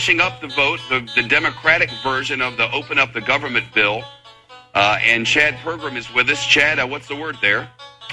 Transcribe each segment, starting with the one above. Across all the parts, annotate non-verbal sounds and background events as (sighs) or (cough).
Finishing up the vote, the, the Democratic version of the Open Up the Government bill. Uh, and Chad Pergram is with us. Chad, uh, what's the word there?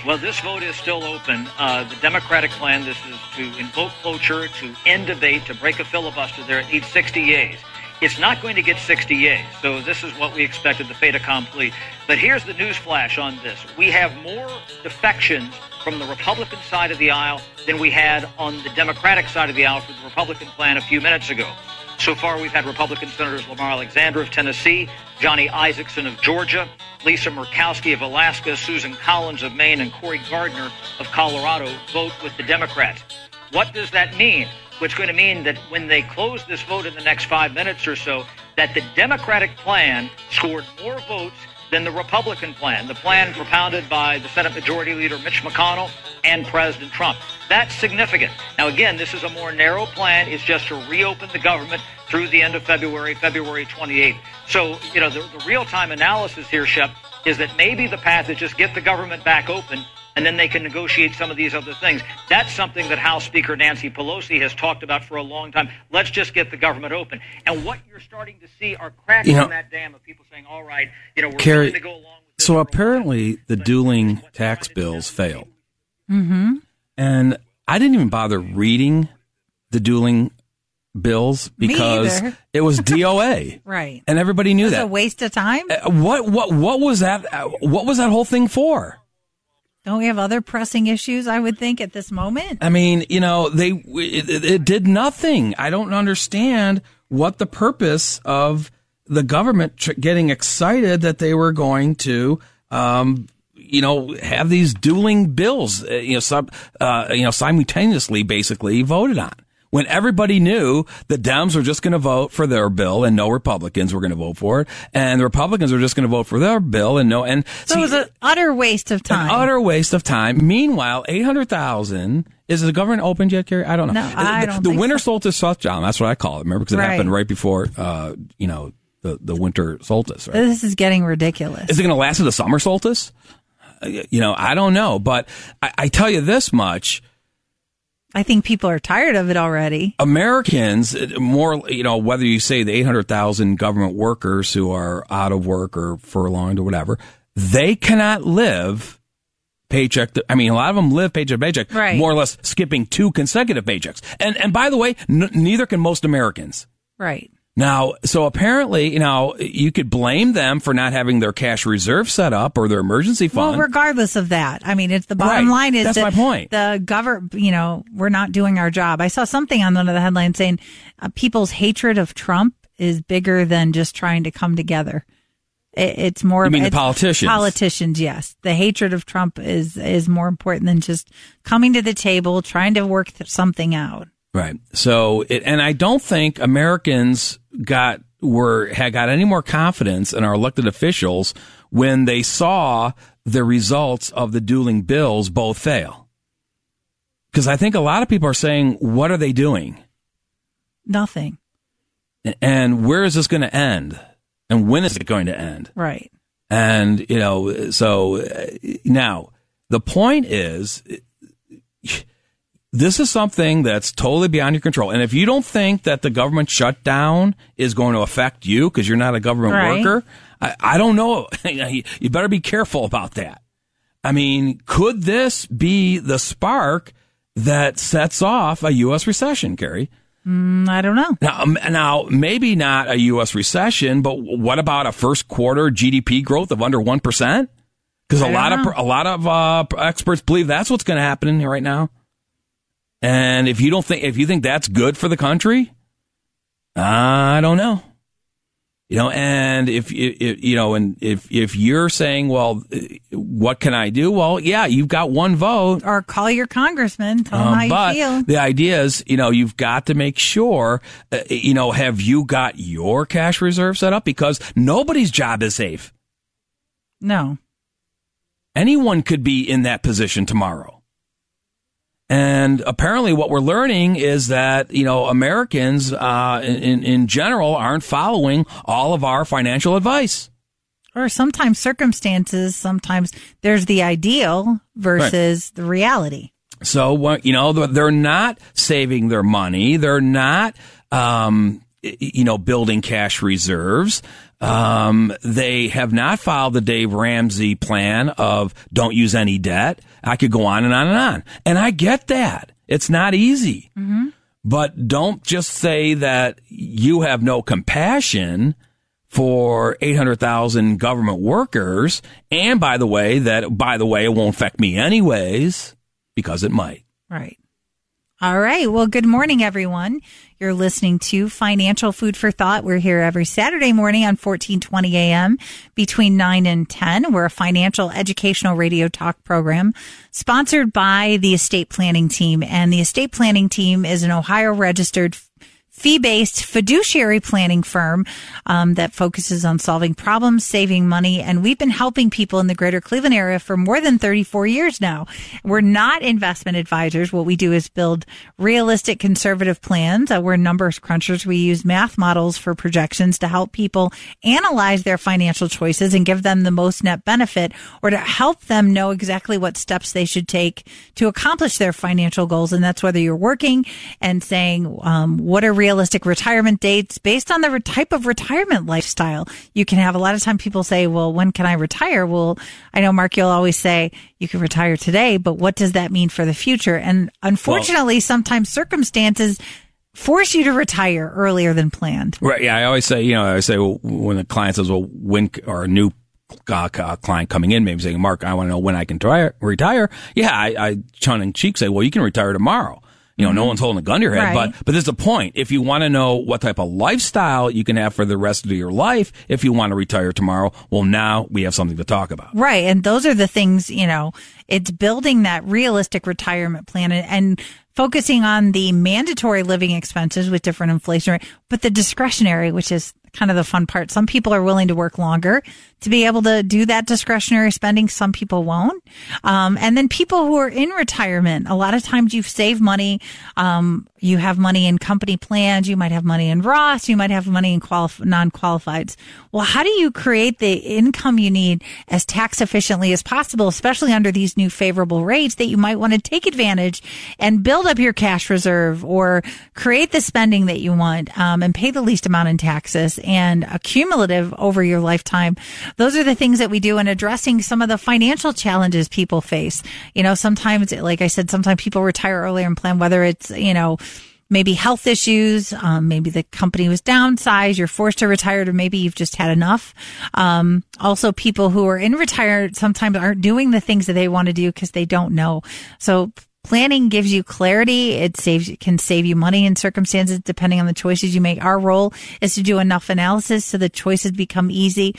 Well, this vote is still open. Uh, the Democratic plan, this is to invoke cloture, to end debate, to break a filibuster there. It needs 60 yeas. It's not going to get 60 yeas, so this is what we expected, the fait accompli. But here's the news flash on this. We have more defections from the Republican side of the aisle than we had on the Democratic side of the aisle for the Republican plan a few minutes ago. So far, we've had Republican Senators Lamar Alexander of Tennessee, Johnny Isakson of Georgia, Lisa Murkowski of Alaska, Susan Collins of Maine, and Cory Gardner of Colorado vote with the Democrats. What does that mean? What's going to mean that when they close this vote in the next five minutes or so, that the Democratic plan scored more votes than the Republican plan, the plan propounded by the Senate Majority Leader Mitch McConnell and President Trump. That's significant. Now, again, this is a more narrow plan. It's just to reopen the government through the end of February, February 28th. So, you know, the, the real time analysis here, Shep, is that maybe the path is just get the government back open and then they can negotiate some of these other things. That's something that House Speaker Nancy Pelosi has talked about for a long time. Let's just get the government open. And what you're starting to see are cracks You know- in that dam of people saying, all right, you know, we're Carrie, willing to go along with so apparently the dueling tax bills failed. Mm-hmm. And I didn't even bother reading the dueling bills because it was (laughs) DOA. Right. And everybody knew It was that. a waste of time. Uh, what what what was that uh, what was that whole thing for? Don't we have other pressing issues? I would think at this moment. I mean, you know, they it, it- did nothing. I don't understand what the purpose of the government tr- getting excited that they were going to, um, you know, have these dueling bills, uh, you know, sub, uh, you know, simultaneously, basically voted on. When everybody knew the Dems were just going to vote for their bill and no Republicans were going to vote for it, and the Republicans were just going to vote for their bill and no, and So see, it was an utter waste of time. an utter waste of time. Meanwhile, eight hundred thousand is the government opened yet, Carrie? I don't know. No, I the, don't the winter so. solstice shutdown. That's what I call it. Remember, because it Right. happened right before, uh, you know, the the winter solstice. Right? This is getting ridiculous. Is it going to last to the summer solstice? Uh, You know, I don't know, but I, I tell you this much: I think people are tired of it already. Americans, more, you know, whether you say the 800,000 government workers who are out of work or furloughed or whatever, they cannot live paycheck. To, I mean, a lot of them live paycheck to paycheck, Right. more or less skipping two consecutive paychecks. And, and by the way, n- neither can most Americans. Right. Now, so apparently, you know, you could blame them for not having their cash reserve set up or their emergency fund. Well, regardless of that, I mean, it's the bottom Right. line is That's that my point. The government, you know, we're not doing our job. I saw something on one of the headlines saying uh, people's hatred of Trump is bigger than just trying to come together. It, it's more. You mean the politicians? Politicians, yes. The hatred of Trump is is more important than just coming to the table, trying to work th- something out. Right. So, it, and I don't think Americans got were had got any more confidence in our elected officials when they saw the results of the dueling bills both fail. Because I think a lot of people are saying, what are they doing? Nothing. And where is this going to end? And when is it going to end? Right. And, you know, so uh, now the point is this is something that's totally beyond your control. And if you don't think that the government shutdown is going to affect you because you're not a government Right. worker, I, I don't know. (laughs) you better be careful about that. I mean, could this be the spark that sets off a U.S. recession, Carrie? Mm, I don't know. Now, um, now, maybe not a U.S. recession, but what about a first quarter GDP growth of under one percent? Because a lot of a lot of uh, experts believe that's what's going to happen right now. And if you don't think if you think that's good for the country, I don't know. You know, and if you you know, and if if you're saying, well, what can I do? Well, yeah, you've got one vote. Or call your congressman. Tell him Um, how you but feel. the idea is, you know, you've got to make sure, uh, you know, have you got your cash reserve set up? Because nobody's job is safe. No. Anyone could be in that position tomorrow. And apparently, what we're learning is that you know Americans, uh, in in general, aren't following all of our financial advice. Or sometimes circumstances, sometimes there's the ideal versus the reality. So, what- you know, they're not saving their money. They're not, um, you know, building cash reserves. Um, they have not followed the Dave Ramsey plan of don't use any debt. I could go on and on and on. And I get that. It's not easy. But don't just say that you have no compassion for 800,000 government workers. And by the way, that, by the way, it won't affect me anyways, because it might. Right. All right. Well, good morning, everyone. You're listening to Financial Food for Thought. We're here every Saturday morning on 1420 AM between 9 and 10. We're a financial educational radio talk program sponsored by the estate planning team. And the estate planning team is an Ohio registered fee-based fiduciary planning firm um, that focuses on solving problems, saving money, and we've been helping people in the greater Cleveland area for more than 34 years now. We're not investment advisors. What we do is build realistic conservative plans. Uh, we're numbers crunchers. We use math models for projections to help people analyze their financial choices and give them the most net benefit or to help them know exactly what steps they should take to accomplish their financial goals. And that's whether you're working and saying, um, what are realistic retirement dates based on the type of retirement lifestyle you can have. A lot of time people say, well, when can I retire? Well, I know Mark, you'll always say you can retire today, but what does that mean for the future? And unfortunately, sometimes circumstances force you to retire earlier than planned. Right. Yeah. I always say, you know, I say well, when the client says, well, when, or a new uh, client coming in, maybe saying, Mark, I want to know when I can try, retire. Yeah. I, I tongue in cheek say, well, you can retire tomorrow. You know, no mm-hmm. one's holding a gun to your head, Right. but, but there's a point. If you want to know what type of lifestyle you can have for the rest of your life, if you want to retire tomorrow, well, now we have something to talk about. Right. And those are the things, you know, it's building that realistic retirement plan and, and focusing on the mandatory living expenses with different inflation rate, but the discretionary, which is kind of the fun part. Some people are willing to work longer to be able to do that discretionary spending. Some people won't. Um, and then people who are in retirement, a lot of times you've saved money. Um, you have money in company plans. You might have money in Roths. You might have money in qualif- non-qualifieds. Well, how do you create the income you need as tax efficiently as possible, especially under these new favorable rates that you might want to take advantage and build up your cash reserve or create the spending that you want um, and pay the least amount in taxes and accumulative over your lifetime. Those are the things that we do in addressing some of the financial challenges people face. You know, sometimes, like I said, sometimes people retire earlier and plan whether it's, you know, maybe health issues, um, maybe the company was downsized, you're forced to retire, or maybe you've just had enough. Um, also, people who are in retirement sometimes aren't doing the things that they want to do because they don't know. So planning gives you clarity. It saves, can save you money in circumstances depending on the choices you make. Our role is to do enough analysis so the choices become easy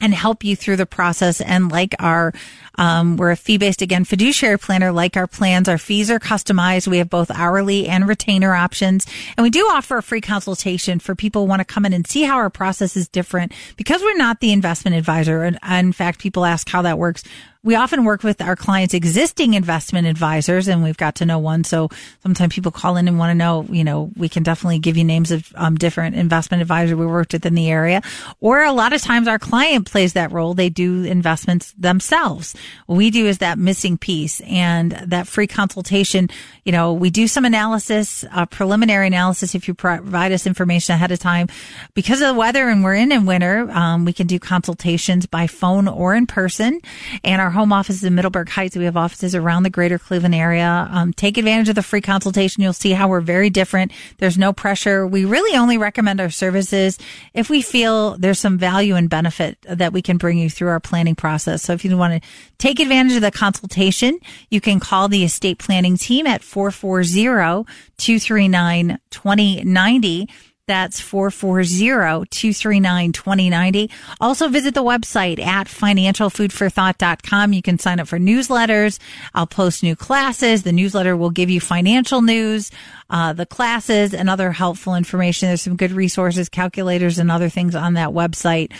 and help you through the process. And like our, um, we're a fee based again fiduciary planner. Like our plans, our fees are customized. We have both hourly and retainer options. And we do offer a free consultation for people who want to come in and see how our process is different because we're not the investment advisor. And in fact, people ask how that works. We often work with our clients' existing investment advisors, and we've got to know one. So sometimes people call in and want to know, you know, we can definitely give you names of um, different investment advisors we worked with in the area. Or a lot of times our client plays that role. They do investments themselves. What we do is that missing piece and that free consultation. You know, we do some analysis, uh, preliminary analysis if you provide us information ahead of time. Because of the weather and we're in in winter, um, we can do consultations by phone or in person. And our home office is in Middleburg Heights. We have offices around the greater Cleveland area. Um, take advantage of the free consultation. You'll see how we're very different. There's no pressure. We really only recommend our services if we feel there's some value and benefit that we can bring you through our planning process. So if you want to take advantage of the consultation, you can call the estate planning team at 440 239 2090. That's 440-239-2090. Also visit the website at financialfoodforthought.com. You can sign up for newsletters. I'll post new classes. The newsletter will give you financial news, uh, the classes and other helpful information. There's some good resources, calculators and other things on that website.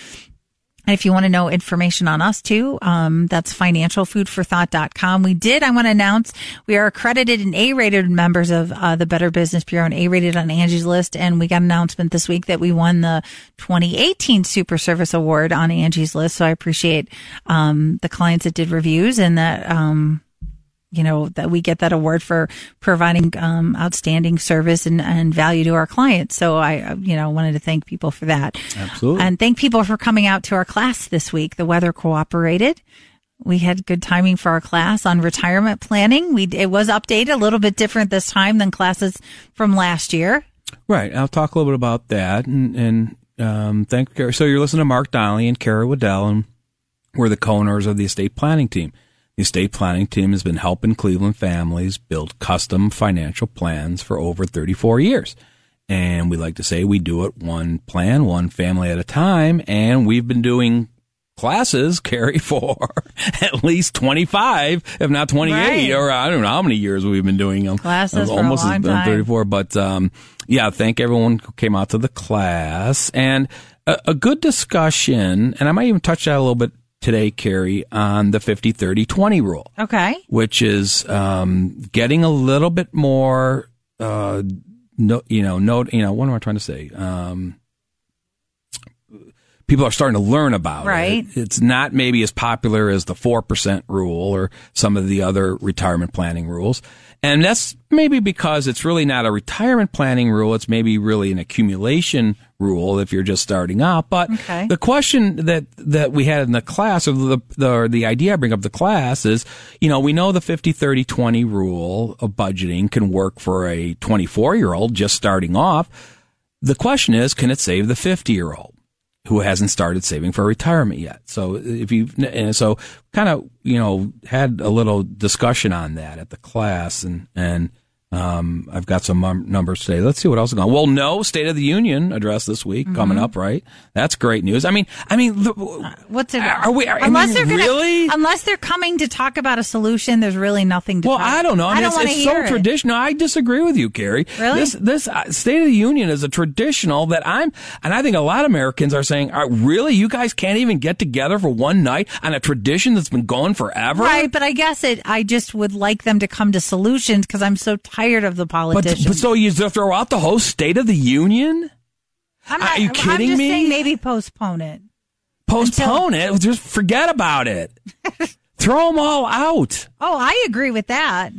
And if you want to know information on us too, um, that's financialfoodforthought.com. We did, I want to announce we are accredited and A-rated members of uh, the Better Business Bureau and A-rated on Angie's List. And we got an announcement this week that we won the 2018 Super Service Award on Angie's List. So I appreciate um, the clients that did reviews and that um, you know, that we get that award for providing um, outstanding service and, and value to our clients. So I, you know, wanted to thank people for that. Absolutely. And thank people for coming out to our class this week. The weather cooperated. We had good timing for our class on retirement planning. We, it was updated a little bit different this time than classes from last year. Right. I'll talk a little bit about that and, and, um, thank you. So you're listening to Mark Donnelly and Kara Waddell and we're the co-owners of the estate planning team. The estate planning team has been helping Cleveland families build custom financial plans for over 34 years. And we like to say we do it one plan, one family at a time. And we've been doing classes (laughs) Carrie for at least 25, if not 28, Right. or I don't know how many years we've been doing them. Classes for a almost long as- time. 34. But, um, yeah, thank everyone who came out to the class and a, a good discussion. And I might even touch that a little bit today, Carrie, on the 50, 30, 20 rule Okay. which is um, getting a little bit more, uh, no, you know, note, you know, what am I trying to say? Um, people are starting to learn about Right. it. It's not maybe as popular as the 4% rule or some of the other retirement planning rules. And that's maybe because it's really not a retirement planning rule. It's maybe really an accumulation rule if you're just starting out. But Okay. the question that, that we had in the class or the, the, or the idea I bring up the class is, you know, we know the 50, 30, 20 rule of budgeting can work for a 24 year old just starting off. The question is, can it save the 50 year old? who hasn't started saving for retirement yet. So if you, and so kind of, you know, had a little discussion on that at the class and, and, um, I've got some num- numbers today. Let's see what else is going on. Well, no State of the Union address this week Mm-hmm. coming up, right? That's great news. I mean, I mean, the, What's it? Are we- are- I unless mean, they're gonna, really? unless they're coming to talk about a solution, there's really nothing to. well, talk. I don't know. I mean, don't it's, wanna it's hear so it. traditional. I disagree with you, Carrie. Really? This, this uh, State of the Union is a traditional that I'm, and I think a lot of Americans are saying, are, really, you guys can't even get together for one night on a tradition that's been going forever? Right, but I guess it. I just would like them to come to solutions because I'm so tired of the But, politicians. but so you throw out the whole State of the Union? I'm are you I'm kidding just me? Saying maybe postpone it. Postpone it. Just forget about it. (laughs) throw them all out. Oh, I agree with that.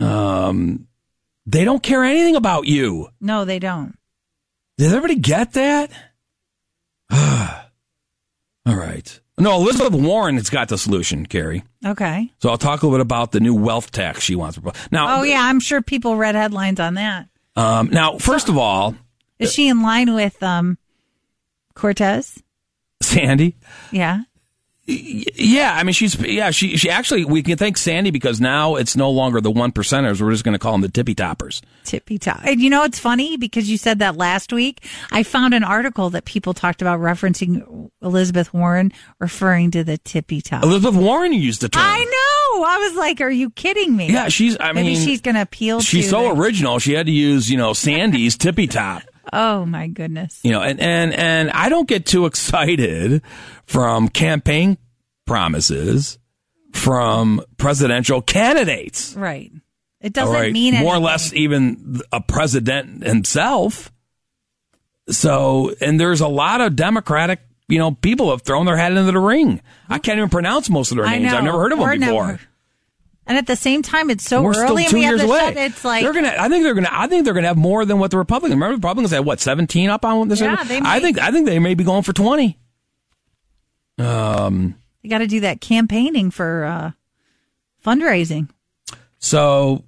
Um, they don't care anything about you. No, they don't. Does everybody get that? (sighs) all right. No, Elizabeth Warren has got the solution, Carrie. Okay. So I'll talk a little bit about the new wealth tax she wants. Now, Oh yeah, I'm sure people read headlines on that. um, now, first of all, Is she in line with um Cortez? Sandy, Yeah. Yeah, I mean she's yeah she she actually we can thank Sandy because now it's no longer the one percenters. We're just going to call them the tippy toppers. Tippy top. And you know it's funny because you said that last week. I found an article that people talked about referencing Elizabeth Warren referring to the tippy top. Elizabeth Warren used the term. I know. I was like, "Are you kidding me?" Yeah, she's. I Maybe mean, she's going to appeal. She's so the- original. She had to use you know Sandy's tippy top. Oh my goodness. You know, and and and I don't get too (laughs) excited from campaign promises from presidential candidates. Right. It doesn't right, mean more or less even a president himself. So, and there's a lot of Democratic, you know, people have thrown their hat into the ring. I can't even pronounce most of their names. I've never heard of Or them before. never. And at the same time, it's so We're still early, and two we years the away. It's like they're gonna. I think they're gonna. I think they're gonna have more than what the Republicans. Remember, the Republicans had what seventeen up on this. Yeah, they I think. I think they may be going for twenty. Um. you got to do that campaigning for uh, fundraising. So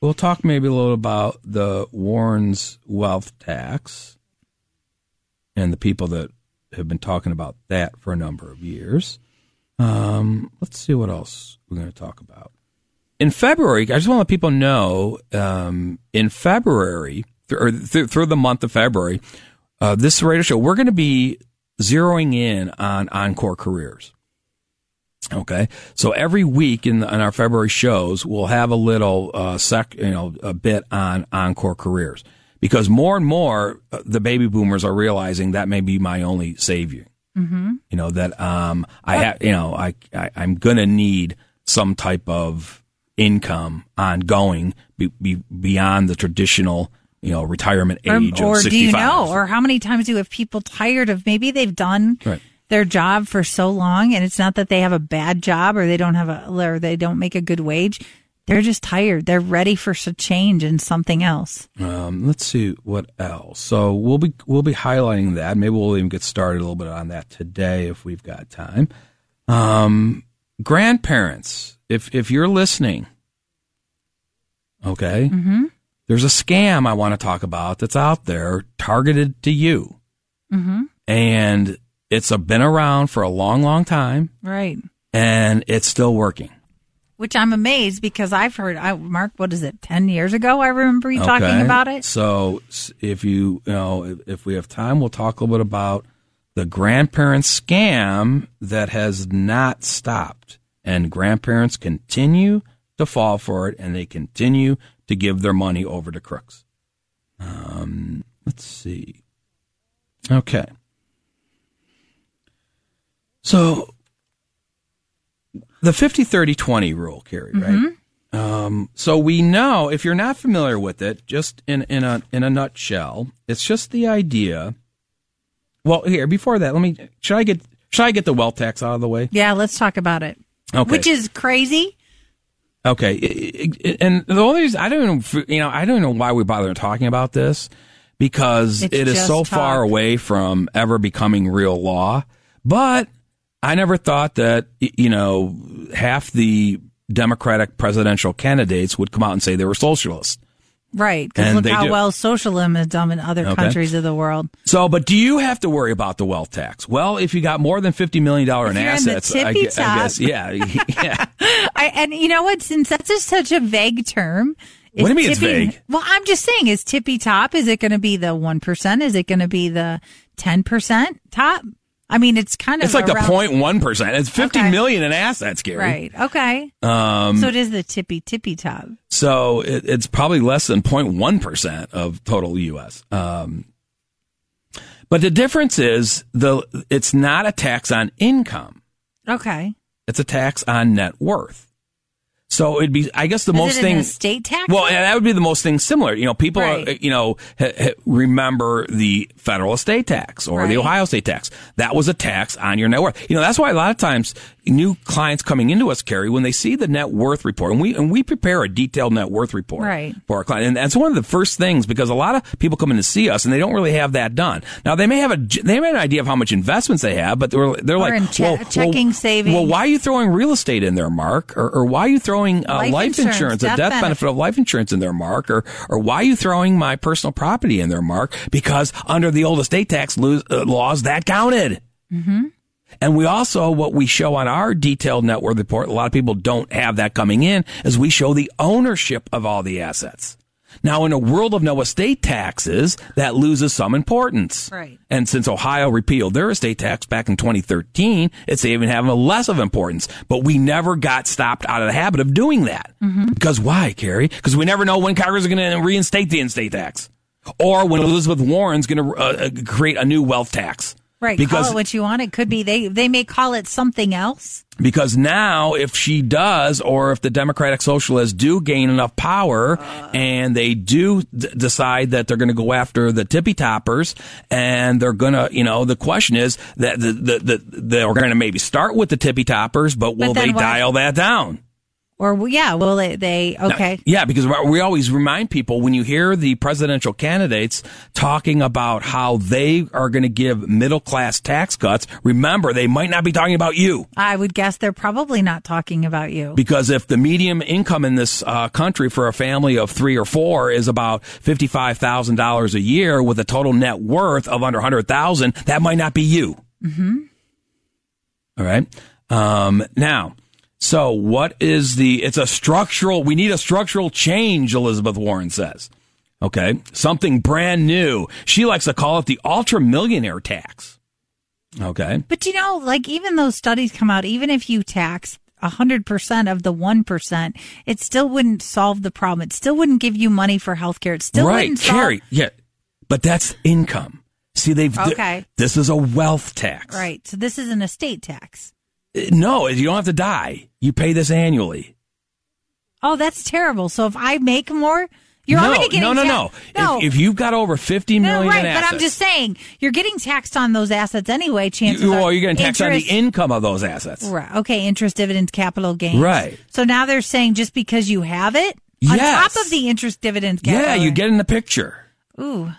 we'll talk maybe a little about the Warren's wealth tax and the people that have been talking about that for a number of years. Um, let's see what else we're going to talk about. In February, I just want to let people know um, in February, th- or th- through the month of February, uh, this radio show, we're going to be zeroing in on Encore Careers. Okay, so every week in, the, in our February shows, we'll have a little uh, sec, you know, a bit on encore careers because more and more uh, the baby boomers are realizing that may be my only savior. Mm-hmm. You know that um, I have, you know, I, I I'm gonna need some type of income ongoing be, be beyond the traditional, you know, retirement age or of do you know? Or how many times do you have people tired of maybe they've done Right. their job for so long, and it's not that they have a bad job or they don't have a or they don't make a good wage. They're just tired. They're ready for some change and something else. Um, let's see what else. So we'll be we'll be highlighting that. Maybe we'll even get started a little bit on that today if we've got time. Um, grandparents, if if you're listening, okay, Mm-hmm. there's a scam I want to talk about that's out there targeted to you, Mm-hmm. and it's a, been around for a long, long time, Right. and it's still working. Which I'm amazed because I've heard. I Mark, what is it? Ten years ago, I remember you talking about it. So if you, you know, if, if we have time, we'll talk a little bit about the grandparent scam that has not stopped. And grandparents continue to fall for it and they continue to give their money over to crooks. Um, let's see. Okay. So the 50 30 20 rule, Carrie, right? Um, so we know if you're not familiar with it, just in, in a in a nutshell, it's just the idea. Well, here before that, let me should I get should I get the wealth tax out of the way? Yeah, let's talk about it. Okay. Which is crazy. Okay, and the only reason I don't know, you know, I don't know why we bother talking about this because It's it is so far away from ever becoming real law. But I never thought that you know half the Democratic presidential candidates would come out and say they were socialists. Right. Because look how do. well socialism is done in other Okay. countries of the world. So, but do you have to worry about the wealth tax? Well, if you got more than fifty million dollar in you're in the assets, I, tippy I guess, yeah, (laughs) yeah. (laughs) I, and you know what? Since that's just such a vague term. is What do you mean it's vague? Well, I'm just saying, is tippy top? Is it going to be the 1%? Is it going to be the 10% top? I mean, it's kind of It's like the point one percent. It's fifty Okay. million in assets, Carrie. Right. Okay. Um, so it is the tippy tippy top. So it, it's probably less than 0.1 percent of total U.S. Um, but the difference is the it's not a tax on income; Okay. it's a tax on net worth. So it'd be, I guess, the is most thing. State tax? Well, that would be the most thing similar. You know, people, Right. are, you know, ha, ha, remember the federal estate tax or the Ohio state tax. That was a tax on your net worth. You know, that's why a lot of times new clients coming into us, Carrie, when they see the net worth report, and we and we prepare a detailed net worth report Right. for our client, and that's one of the first things because a lot of people come in to see us and they don't really have that done. Now they may have a they may have an idea of how much investments they have, but they're they're Or like, che- well, checking, well, savings. Well, why are you throwing real estate in there, Mark? Or, or why are you throwing uh, Life life, insurance, insurance, a death death benefit. benefit of life insurance in there, Mark? Or or why are you throwing my personal property in there, Mark? Because under the old estate tax lo- uh, laws, that counted. Mm-hmm. And we also, what we show on our detailed net worth report, a lot of people don't have that coming in, is we show the ownership of all the assets. Now, in a world of no estate taxes, that loses some importance. Right. And since Ohio repealed their estate tax back in 2013, it's even having a less of importance. But we never got stopped out of the habit of doing that. Because why, Carrie? Because we never know when Congress is going to reinstate the estate tax. Or when Elizabeth Warren's going to uh, uh, create a new wealth tax. Right. Because call it what you want. It could be they they may call it something else. because now if she does or if the democratic socialists do gain enough power uh. and they do d- decide that they're going to go after the tippy toppers and they're going to you know the question is that the, the, the, they're going to maybe start with the tippy toppers but will then they what- dial that down Or yeah, well they, they okay. yeah, because we always remind people when you hear the presidential candidates talking about how they are going to give middle class tax cuts, remember they might not be talking about you. I would guess they're probably not talking about you. Because if the medium income in this uh, country for a family of three or four is about fifty-five thousand dollars a year with a total net worth of under hundred thousand, that might not be you. hmm All right. Um, now, so what is the? It's a structural. We need a structural change. Elizabeth Warren says. Okay, something brand new. She likes to call it the ultra millionaire tax. Okay. But you know, like even those studies come out, even if you tax hundred percent of the one percent, it still wouldn't solve the problem. It still wouldn't give you money for healthcare. It still right, wouldn't solve Carrie. Yeah, but that's income. See, they've. Okay. this is a wealth tax. Right. So this is an estate tax. No, you don't have to die. You pay this annually. Oh, that's terrible. So if I make more, you're no, already getting no, no, no. No, If, if you've got over fifty million, no, right. in But I'm just saying, you're getting taxed on those assets anyway. Chances you, are, well, you're going to tax on the income of those assets. Right. Okay. Interest, dividends, capital gains. Right. So now they're saying just because you have it on top of the interest, dividends, capital. Yeah, you get in the picture. Ooh.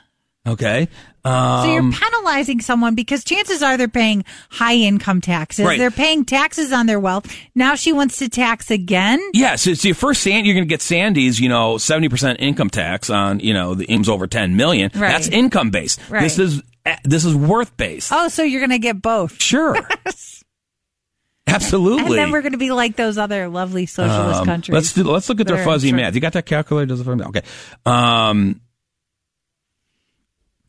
Okay. So Um, you're penalizing someone because chances are they're paying high income taxes. Right. They're paying taxes on their wealth. Now she wants to tax again. yeah, so, so your first sand, you're going to get Sandy's, you know, 70% income tax on, you know, the income's over 10 million. Right. That's income based. Right. This is, this is worth based. Oh, so you're going to get both. Sure. (laughs) Absolutely. And then we're going to be like those other lovely socialist Um, countries. Let's do, let's look at their fuzzy sure- math. You got that calculator? Does it for me? Okay. Um,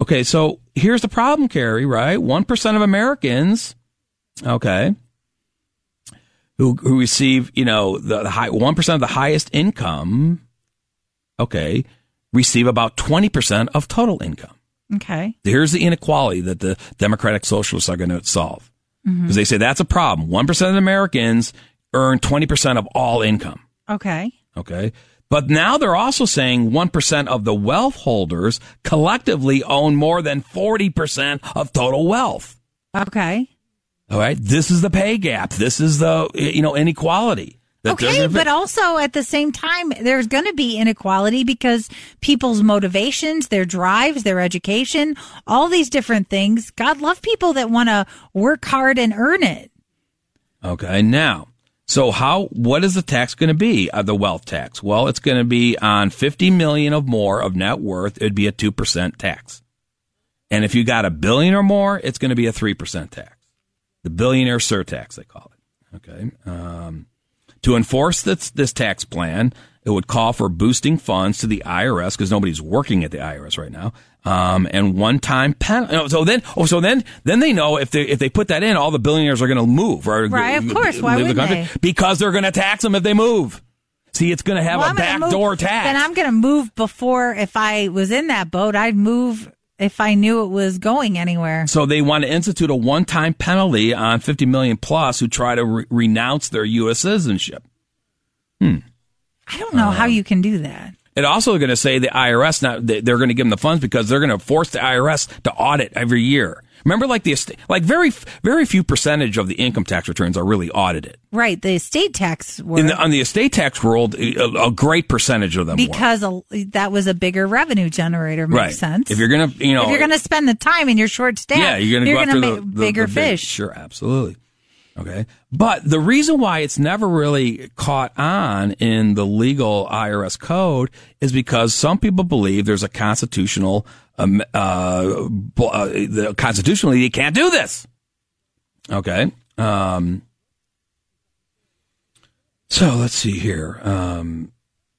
okay. So here's the problem, Carrie. Right, one percent of Americans, okay, who who receive you know the, the high one percent of the highest income, okay, receive about twenty percent of total income. Okay. Here's the inequality that the Democratic Socialists are going to solve mm-hmm. because they say that's a problem. One percent of Americans earn twenty percent of all income. Okay. Okay. But now they're also saying 1% of the wealth holders collectively own more than 40% of total wealth. Okay. All right. This is the pay gap. This is the, you know, inequality. Okay, but also at the same time, there's going to be inequality because people's motivations, their drives, their education, all these different things. God love people that want to work hard and earn it. Okay. Now, so how, what is the tax going to be? Uh, the wealth tax. Well, it's going to be on 50 million of more of net worth. It'd be a 2% tax. And if you got a billion or more, it's going to be a 3% tax. The billionaire surtax, they call it. Okay. Um, to enforce this, this tax plan, it would call for boosting funds to the IRS because nobody's working at the IRS right now. Um, and one time pen. So then, oh, so then, then they know if they if they put that in, all the billionaires are going to move, or Right, of course. Why leave the country because they're going to tax them if they move. See, it's going to have Well, a backdoor tax. Then I'm going to move before, if I was in that boat, I'd move if I knew it was going anywhere. So they want to institute a one-time penalty on 50 million plus who try to re- renounce their U.S. citizenship. Hmm. I don't know how uh, you can do that. It also going to say the IRS now they- they're going to give them the funds because they're going to force the IRS to audit every year. Remember, like the estate, like very very few percentage of the income tax returns are really audited. Right. The estate tax In the, on the estate tax world, a, a great percentage of them were. because a, that was a bigger revenue generator. Makes right. sense. If you're going to, you know, if you're going to spend the time in you're short staffed, Yeah, you're going to go gonna after make the, the- bigger the big- fish. Sure, absolutely. Okay. But the reason why it's never really caught on in the legal IRS code is because some people believe there's a constitutional, um, uh, uh, the, constitutionally, you can't do this. Okay. Um, so let's see here. Um,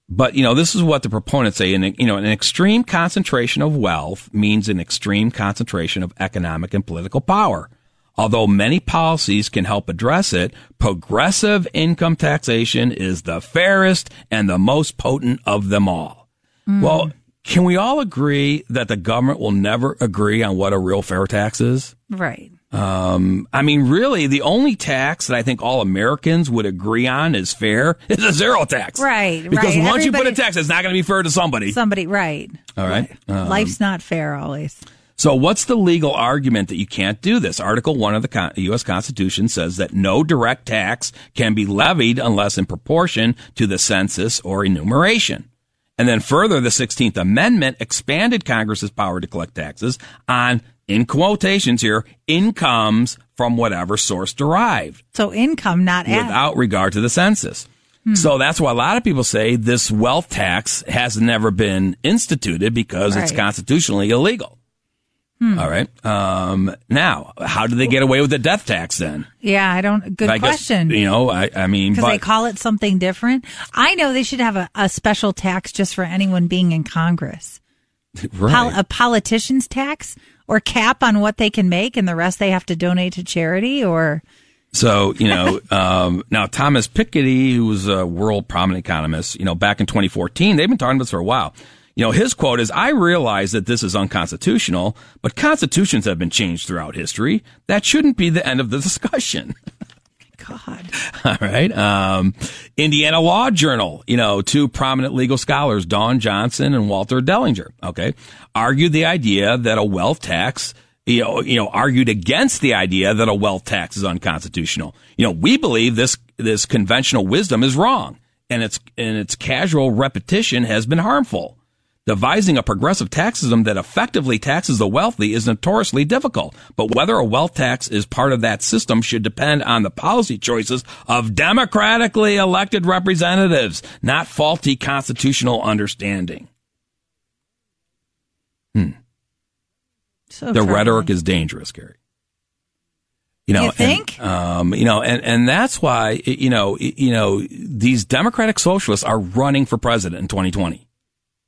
but you know, this is what the proponents say. And you know, an extreme concentration of wealth means an extreme concentration of economic and political power. Although many policies can help address it, progressive income taxation is the fairest and the most potent of them all. Well, can we all agree that the government will never agree on what a real fair tax is? Right. Um, I mean, really, the only tax that I think all Americans would agree on is fair (laughs) is a zero tax. Right, Because right. once you put a tax, it's not going to be fair to somebody. Somebody, right. All right. Um, Life's not fair always. So, what's the legal argument that you can't do this? Article 1 of the U.S. Constitution says that no direct tax can be levied unless in proportion to the census or enumeration. And then further, the 16th Amendment expanded Congress's power to collect taxes on, in quotations here, incomes from whatever source derived So income, not ad- without regard to the census. Hmm. So that's why a lot of people say this wealth tax has never been instituted because it's constitutionally illegal. Hmm. All right. Um, now, how do they get away with the death tax then? Yeah, I don't. Good I guess, question. you know, I, I mean, Because they call it something different. I know they should have a, a special tax just for anyone being in Congress. (laughs) right. Pol- a politician's tax or cap on what they can make and the rest they have to donate to charity or So, you know, (laughs) um, now Thomas Piketty, who was a world prominent economist, you know, back in 2014, they've been talking about this for a while. You know, his quote is, I realize that this is unconstitutional, but constitutions have been changed throughout history. That shouldn't be the end of the (laughs) discussion. God. (laughs) All right. Um, Indiana Law Journal, you know, two prominent legal scholars, Dawn Johnsen and Walter Dellinger, okay, argued the idea that a wealth tax, you know, you know, argued against the idea that a wealth tax is unconstitutional. You know, we believe this, this conventional wisdom is wrong and its, and its casual repetition has been harmful. Devising a progressive tax system that effectively taxes the wealthy is notoriously difficult, but whether a wealth tax is part of that system should depend on the policy choices of democratically elected representatives, not faulty constitutional understanding. Hmm. so the troubling. rhetoric is dangerous, Carrie. You know, You think? And, um, you know, and, and that's why, you know, you know, these democratic socialists are running for president in 2020.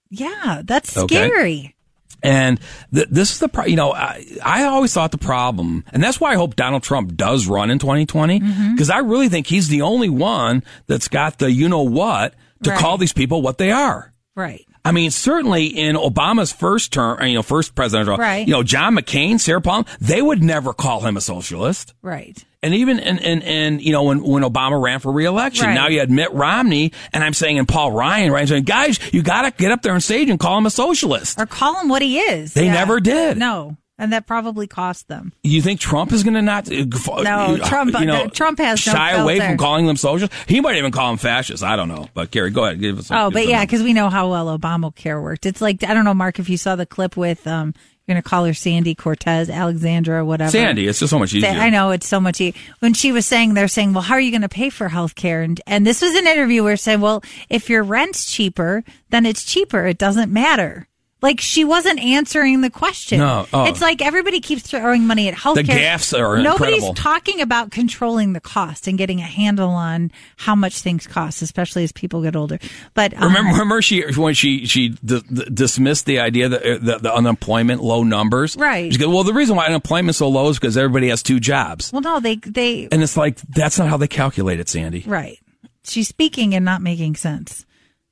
Yeah, that's Okay. scary. And th- this is the, pro- you know, I, I always thought the problem, and that's why I hope Donald Trump does run in 2020, Mm-hmm. because I really think he's the only one that's got the you know what to Right. call these people what they are. Right. I mean, certainly in Obama's first term, you know, first presidential, Right. you know, John McCain, Sarah Palin, they would never call him a socialist. Right. And even and and, and you know when, when Obama ran for reelection, Right. now you had Mitt Romney, and I'm saying and Paul Ryan, right? I'm saying, guys, you got to get up there on stage and call him a socialist. Or call him what he is. They never did. No. And that probably cost them. You think Trump is going to not? uh, No, Trump- You know, Trump has no shy away from calling them socialists. He might even call them fascists. I don't know. But Carrie, go ahead. Give us. Oh, but yeah, because we know how well Obamacare worked. It's like I don't know, Mark, if you saw the clip with um, you're gonna call her Sandy Cortez, Alexandra, whatever. Sandy, it's just so much easier. I know it's so much. easier. when she was saying, they're saying, well, how are you going to pay for health care? And, and this was an interview where saying, well, if your rent's cheaper, then it's cheaper. It doesn't matter. Like she wasn't answering the question. No. Oh. It's like everybody keeps throwing money at healthcare. The gaffes are Nobody's incredible. talking about controlling the cost and getting a handle on how much things cost, especially as people get older. But um, Remember, remember she when she she d- d- dismissed the idea that uh, the, the unemployment low numbers. Right. She goes, well, the reason why unemployment's so low is because everybody has two jobs, well, no, they they and it's like that's not how they calculate it, Sandy. Right. She's speaking and not making sense.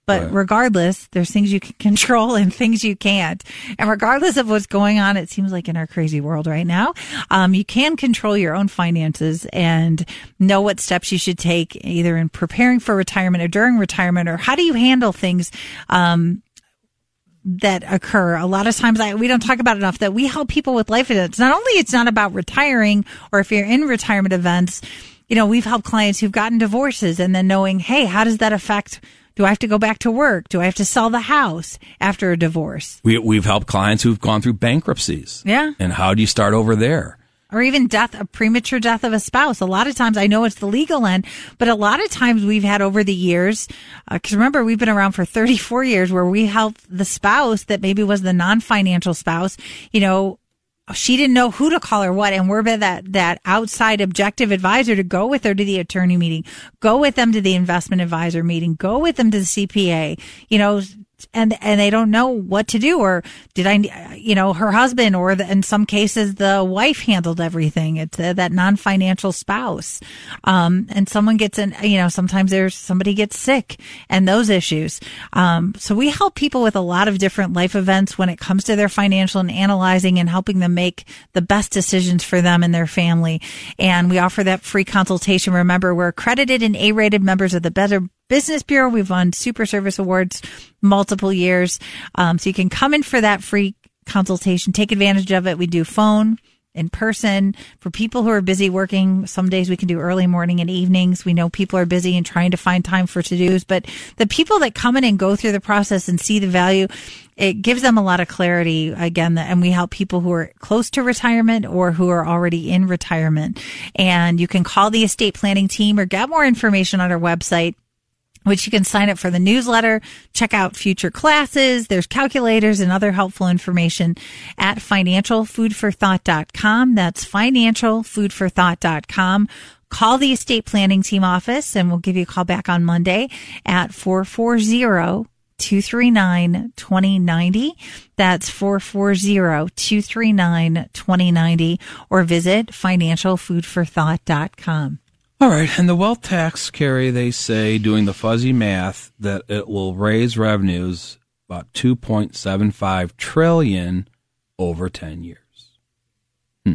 But Right. regardless, there's things you can (laughs) control and things you can't. And regardless of what's going on, it seems like in our crazy world right now, um, you can control your own finances and know what steps you should take either in preparing for retirement or during retirement or how do you handle things, um, that occur. A lot of times I, we don't talk about enough that we help people with life events. Not only it's not about retiring or if you're in retirement events, you know, we've helped clients who've gotten divorces and then knowing, hey, how does that affect do I have to go back to work? Do I have to sell the house after a divorce? We we've helped clients who've gone through bankruptcies. Yeah. And how do you start over there? or even death, a premature death of a spouse. A lot of times, I know it's the legal end, but a lot of times we've had over the years, uh, because remember, we've been around for 34 years where we helped the spouse that maybe was the non-financial spouse, you know, she didn't know who to call or what, and we're that that outside objective advisor to go with her to the attorney meeting, go with them to the investment advisor meeting, go with them to the CPA, you know, and and they don't know what to do or did I you know her husband or the, in some cases the wife handled everything. It's uh, that non-financial spouse. Um, and someone gets in you know sometimes there's somebody gets sick and those issues. Um, so we help people with a lot of different life events when it comes to their financial and analyzing and helping them make the best decisions for them and their family. And we offer that free consultation. Remember we're accredited and A-rated members of the Better Business Bureau. We've won Super Service Awards multiple years. Um, so you can come in for that free consultation, take advantage of it. We do phone, in person. For people who are busy working, some days we can do early morning and evenings. We know people are busy and trying to find time for to dos, but the people that come in and go through the process and see the value, it gives them a lot of clarity again. And we help people who are close to retirement or who are already in retirement. And you can call the estate planning team or get more information on our website which you can sign up for the newsletter, check out future classes. There's calculators and other helpful information at financialfoodforthought.com. That's financialfoodforthought.com. Call the estate planning team office and we'll give you a call back on Monday at 440 239 2090. That's 440 239 2090 or visit financialfoodforthought.com. All right. And the wealth tax Carrie, they say, doing the fuzzy math, that it will raise revenues about 2.75 trillion over 10 years. Hmm.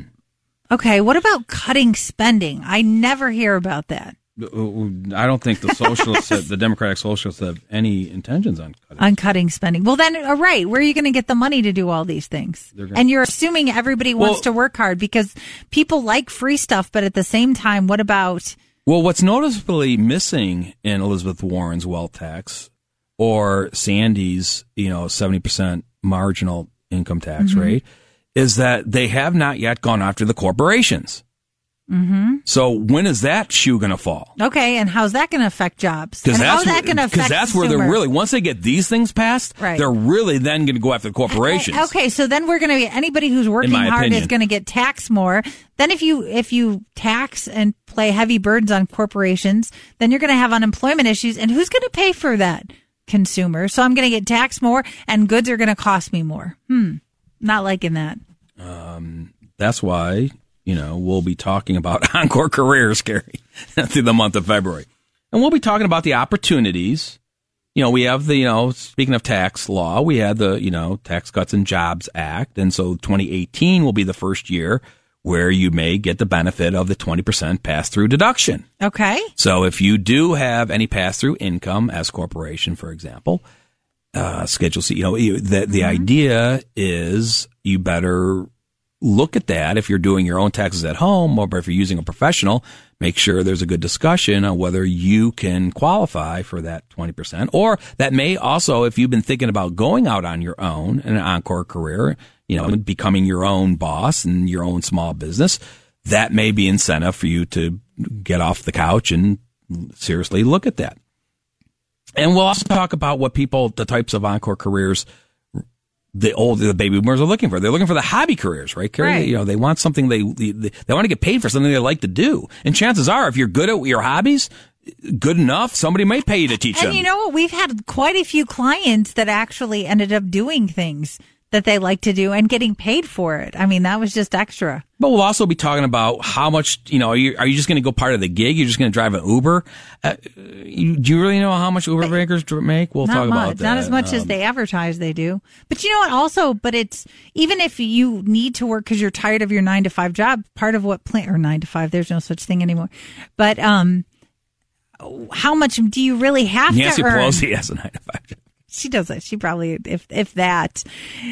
Okay. What about cutting spending? I never hear about that. Uh, I don't think the socialists, (laughs) have, the Democratic socialists, have any intentions on cutting on cutting spending. Well, then, all right, where are you going to get the money to do all these things? Gonna, and you're assuming everybody wants well, to work hard because people like free stuff, but at the same time, what about? Well, what's noticeably missing in Elizabeth Warren's wealth tax or Sandy's, you know, seventy percent marginal income tax mm-hmm. rate is that they have not yet gone after the corporations. Mm-hmm. So when is that shoe going to fall? Okay, and how's that going to affect jobs? Because that's that to affect? That's where they're really once they get these things passed, right. they're really then going to go after the corporations. Okay, so then we're going to be anybody who's working hard opinion. is going to get taxed more. Then if you if you tax and play heavy burdens on corporations, then you're going to have unemployment issues, and who's going to pay for that? Consumer. So I'm going to get taxed more, and goods are going to cost me more. Hmm, not liking that. Um, that's why you know, we'll be talking about (laughs) Encore Careers, Gary, (laughs) through the month of February. And we'll be talking about the opportunities. You know, we have the, you know, speaking of tax law, we had the, you know, Tax Cuts and Jobs Act. And so 2018 will be the first year where you may get the benefit of the 20% pass through deduction. Okay. So if you do have any pass through income as corporation, for example, uh, Schedule C, you know, the, the mm-hmm. idea is you better look at that if you're doing your own taxes at home or if you're using a professional, make sure there's a good discussion on whether you can qualify for that 20%. Or that may also, if you've been thinking about going out on your own in an encore career, you know, becoming your own boss and your own small business, that may be incentive for you to get off the couch and seriously look at that. And we'll also talk about what people, the types of encore careers the old the baby boomers are looking for. They're looking for the hobby careers, right? Carrie? Right. You know, they want something they, they they want to get paid for something they like to do. And chances are, if you're good at your hobbies, good enough, somebody may pay you to teach and them. And you know what? We've had quite a few clients that actually ended up doing things that they like to do and getting paid for it. I mean, that was just extra. But we'll also be talking about how much, you know, are you, are you just going to go part of the gig? You're just going to drive an Uber? Uh, you, do you really know how much Uber makers make? We'll talk much. about that. Not as much um, as they advertise they do. But you know what? Also, but it's even if you need to work because you're tired of your nine to five job, part of what plant or nine to five, there's no such thing anymore. But, um, how much do you really have Nancy to earn? Nancy Pelosi has a nine to five job she does it. She probably, if if that,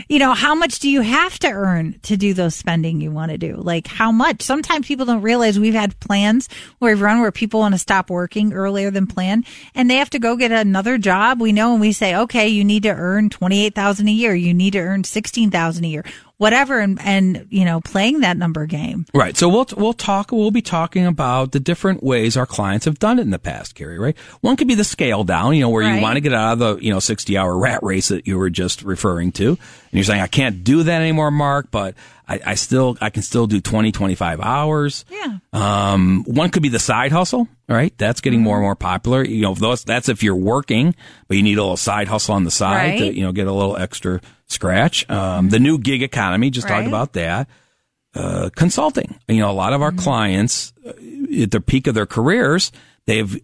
you know, how much do you have to earn to do those spending you want to do? Like how much? Sometimes people don't realize we've had plans where we've run where people want to stop working earlier than planned, and they have to go get another job. We know, and we say, okay, you need to earn twenty eight thousand a year. You need to earn sixteen thousand a year whatever and, and you know playing that number game. Right. So we'll we'll talk we'll be talking about the different ways our clients have done it in the past Carrie right? One could be the scale down you know where right. you want to get out of the you know 60 hour rat race that you were just referring to and you're saying I can't do that anymore Mark but I, I still, I can still do 20, 25 hours. Yeah. Um, one could be the side hustle, right? That's getting more and more popular. You know, those, that's if you're working, but you need a little side hustle on the side to, you know, get a little extra scratch. Um, the new gig economy, just talked about that. Uh, consulting. You know, a lot of our clients uh, at the peak of their careers, they've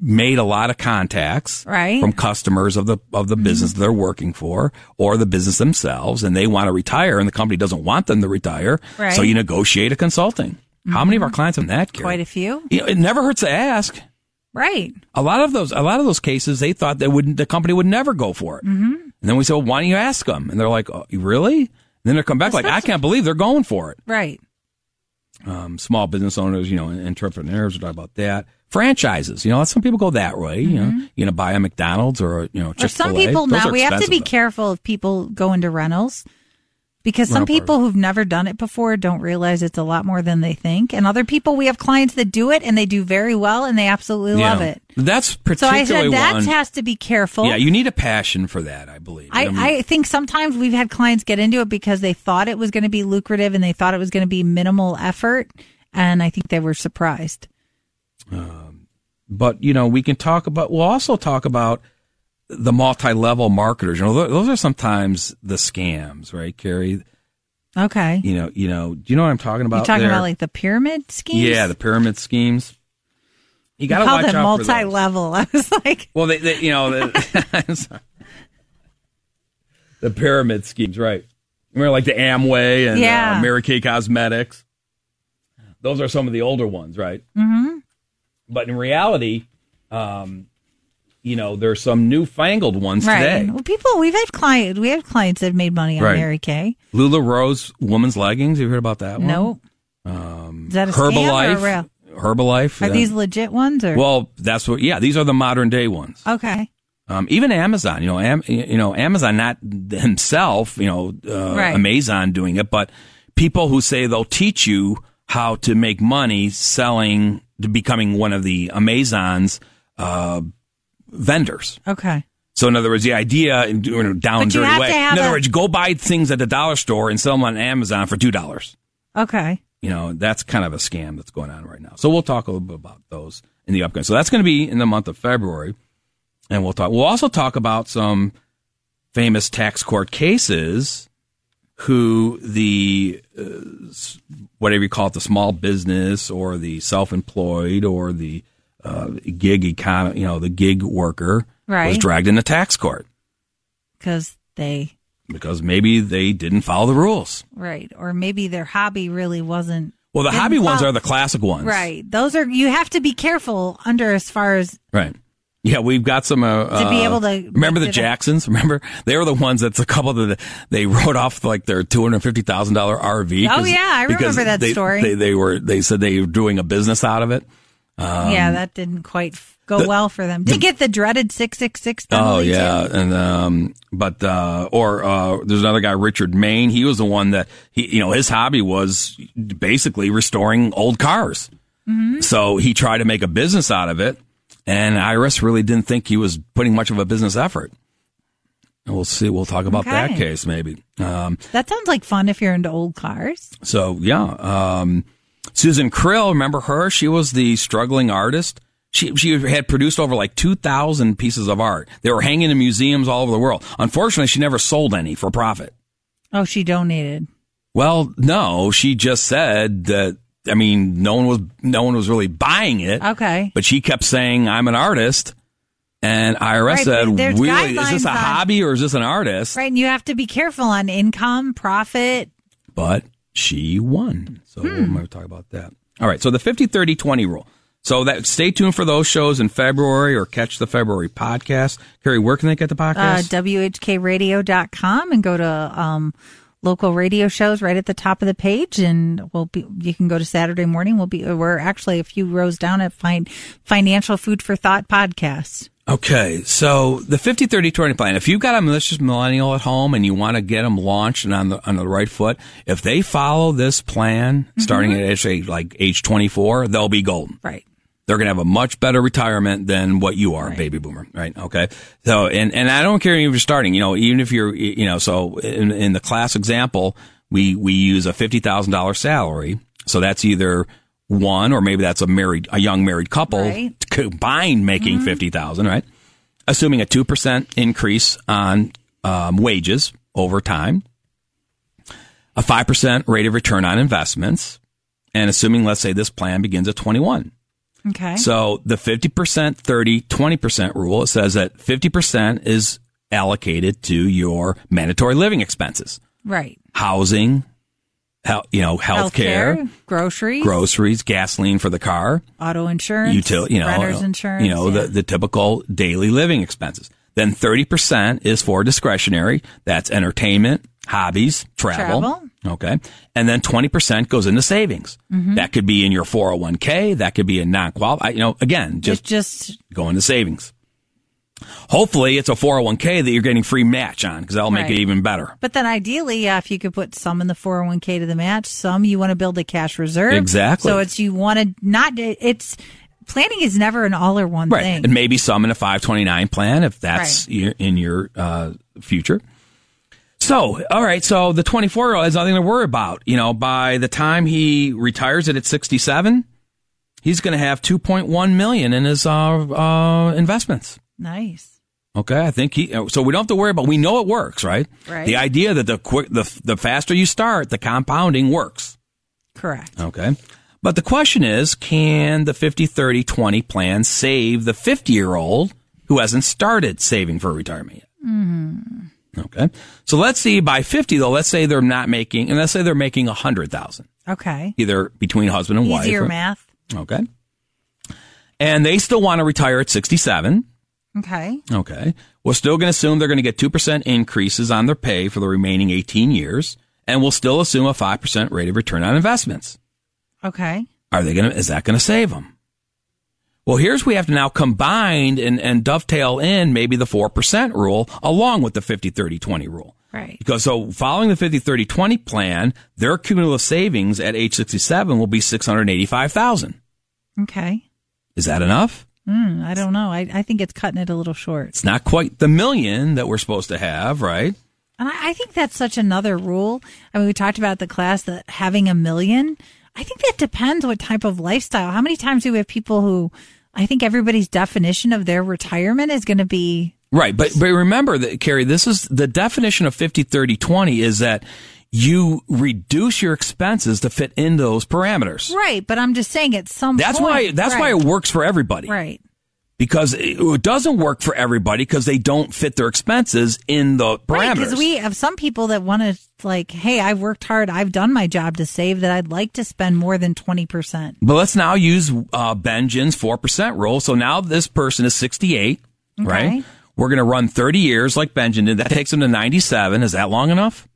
made a lot of contacts Right. from customers of the of the business they're working for or the business themselves, and they want to retire, and the company doesn't want them to retire. Right. So you negotiate a consulting. How many of our clients have that? Gary? Quite a few. You know, it never hurts to ask. Right. A lot of those, a lot of those cases, they thought they wouldn't, the company would never go for it. Mm-hmm. And then we said, well, why don't you ask them? And they're like, oh, really? And then they come back like, I can't believe they're going for it. Right. Um, small business owners, you know, entrepreneurs, we talk about that. Franchises, you know, some people go that way. You know, mm-hmm. you're gonna buy a McDonald's or you know, Or some people now we have to be careful if people go into rentals because some Rental people who've never done it before don't realize it's a lot more than they think. And other people, we have clients that do it and they do very well and they absolutely love it. That's particularly one. So I said that has to be careful. yeah, you need a passion for that, I believe. I, mean, I think sometimes we've had clients get into it because they thought it was going to be lucrative and they thought it was going to be minimal effort. And I think they were surprised. But you know, we can talk about. We'll also talk about the multi-level marketers. You know, tho- those are sometimes the scams, right, Carrie? Okay. You know, you know. Do you know what I'm talking about? You're talking there? about like the pyramid schemes? yeah, the pyramid schemes. You got to watch it out multi-level. (laughs) I was like, Well, they, they you know, the, (laughs) (laughs) the pyramid schemes, right? Remember, like the Amway and Yeah. uh, Mary Kay Cosmetics. Those are some of the older ones, right? mm-hmm. But in reality, um, you know, there's some newfangled ones right. today. Well, people, we've had clients, we have clients that have made money on Right. Mary Kay. LuLaRoe women's leggings. You heard about that one? No. Um, Is that a scam or a Herbalife. real? Herbalife. Are yeah. these legit ones or? Well, that's what. Yeah, these are the modern day ones. okay. Um, even Amazon, you know, Am, you know, Amazon, not himself, you know, uh, Right. Amazon doing it, but people who say they'll teach you how to make money selling becoming one of the Amazon's uh, vendors. Okay. So in other words, the idea in doing a down dirty way. In other a- words, go buy things at the dollar store and sell them on Amazon for two dollars. Okay. You know, that's kind of a scam that's going on right now. So we'll talk a little bit about those in the upcoming. So that's going to be in the month of February, and we'll talk. We'll also talk about some famous tax court cases who the uh, whatever you call it, the small business or the self-employed or the uh, gig economy, you know, the gig worker was Right. dragged into tax court Because they, because maybe they didn't follow the rules. right. Or maybe their hobby really wasn't. Well, the hobby ones are the classic ones, Right. Those are, you have to be careful under as far as Right. Yeah, we've got some. Uh, To be uh, able to remember the. Jacksons. Remember they were the ones that's a couple that they wrote off like their two hundred fifty thousand dollar RV. Oh yeah, I remember that they- story. They, they were they said they were doing a business out of it. Um, yeah, that didn't quite go well for them. Did get the dreaded 666 Oh yeah, too? and um, but uh, or uh, there's another guy, Richard Main. He was the one that he, you know, his hobby was basically restoring old cars. Mm-hmm. So he tried to make a business out of it, and IRS really didn't think he was putting much of a business effort. And we'll see. We'll talk about that case maybe. Um, That sounds like fun if you're into old cars. so yeah, um, Susan Krill, remember her? She was the struggling artist. She she had produced over like two thousand pieces of art. They were hanging in museums all over the world. Unfortunately, she never sold any for profit. Oh, she donated. Well, no, she just said that. I mean, no one was no one was really buying it. Okay. But she kept saying, "I'm an artist," and IRS Right, said, "Really, is this a on- hobby or is this an artist?" Right. And you have to be careful on income, profit. but she won. So Hmm. we'll maybe talk about that. All right. So the 50, 30, 20 rule. So that stay tuned for those shows in February or catch the February podcast. Carrie, where can they get the podcast? Uh, podcast? WHKradio.com and go to um, local radio shows right at the top of the page. And we'll be, you can go to Saturday morning. We'll be, we're actually a few rows down at find Financial Food for Thought podcast. okay. So the 50, 30, 20 plan. If you've got a malicious millennial at home and you want to get them launched and on the, on the right foot, if they follow this plan starting mm-hmm. at age, like age 24, they'll be golden. Right. They're going to have a much better retirement than what you are, baby boomer, right? Okay. So, and, and I don't care if you're starting, you know, even if you're, you know, so in, in the class example, we we use a fifty thousand dollar salary. So that's either one or maybe that's a married a young married couple Right. combined making fifty thousand, right? Assuming a two percent increase on um, wages over time, a five percent rate of return on investments, and assuming let's say this plan begins at twenty one. Okay. So the 50%, 30, 20% rule, it says that 50% is allocated to your mandatory living expenses. right. Housing, you know, healthcare, groceries, groceries, gasoline for the car, auto insurance, utility, you know, renter's insurance. you know, yeah. the, the typical daily living expenses. Then 30% is for discretionary. That's entertainment, hobbies, travel. Travel. Okay. And then 20% goes into savings. Mhm. That could be in your 401k. That could be in non-qualified, you know, again, just, just go into savings. Hopefully it's a 401k that you're getting free match on because that'll make Right. it even better. But then ideally, yeah, if you could put some in the 401k to the match, some you want to build a cash reserve. Exactly. So it's you want to not, it's planning is never an all or one Right. thing. And maybe some in a 529 plan if that's Right. in your uh, future. So, all right. So the 24 year old has nothing to worry about. You know, by the time he retires it at 67, he's going to have 2.1 million in his uh, uh, investments. Nice. Okay, I think he. So we don't have to worry about. We know it works, right? Right. The idea that the quick, the the faster you start, the compounding works. Correct. Okay. But the question is, can the 50, 30, 20 plan save the 50 year old who hasn't started saving for retirement yet? Mhm. Okay. So let's see by 50 though, let's say they're not making, and let's say they're making a hundred thousand, Okay. either between husband and wife. Easier math. Okay. And they still want to retire at 67. Okay. Okay. We're still going to assume they're going to get 2% increases on their pay for the remaining 18 years. And we'll still assume a 5% rate of return on investments. Okay. Are they going to, is that going to save them? Well, here's we have to now combine and, and dovetail in maybe the 4% rule along with the 50, 30, 20 rule. Right. Because so following the 50, 30, 20 plan, their cumulative savings at age 67 will be 685,000. Okay. Is that enough? Mm, I don't know. I, I think it's cutting it a little short. It's not quite the million that we're supposed to have, right? And I, I think that's such another rule. I mean, we talked about the class that having a million. I think that depends what type of lifestyle. How many times do we have people who I think everybody's definition of their retirement is going to be Right. But, but remember that, Carrie, this is the definition of 50, 30, 20 is that you reduce your expenses to fit in those parameters. right. But I'm just saying at some That's point, why, that's why it works for everybody. Right. Because it doesn't work for everybody because they don't fit their expenses in the Right, parameters. because we have some people that want to like, hey, I've worked hard, I've done my job to save that I'd like to spend more than twenty percent. But let's now use uh, Bengen's 4% rule. So now this person is 68, right? We're going to run 30 years like Bengen did. That takes him to 97. Is that long enough?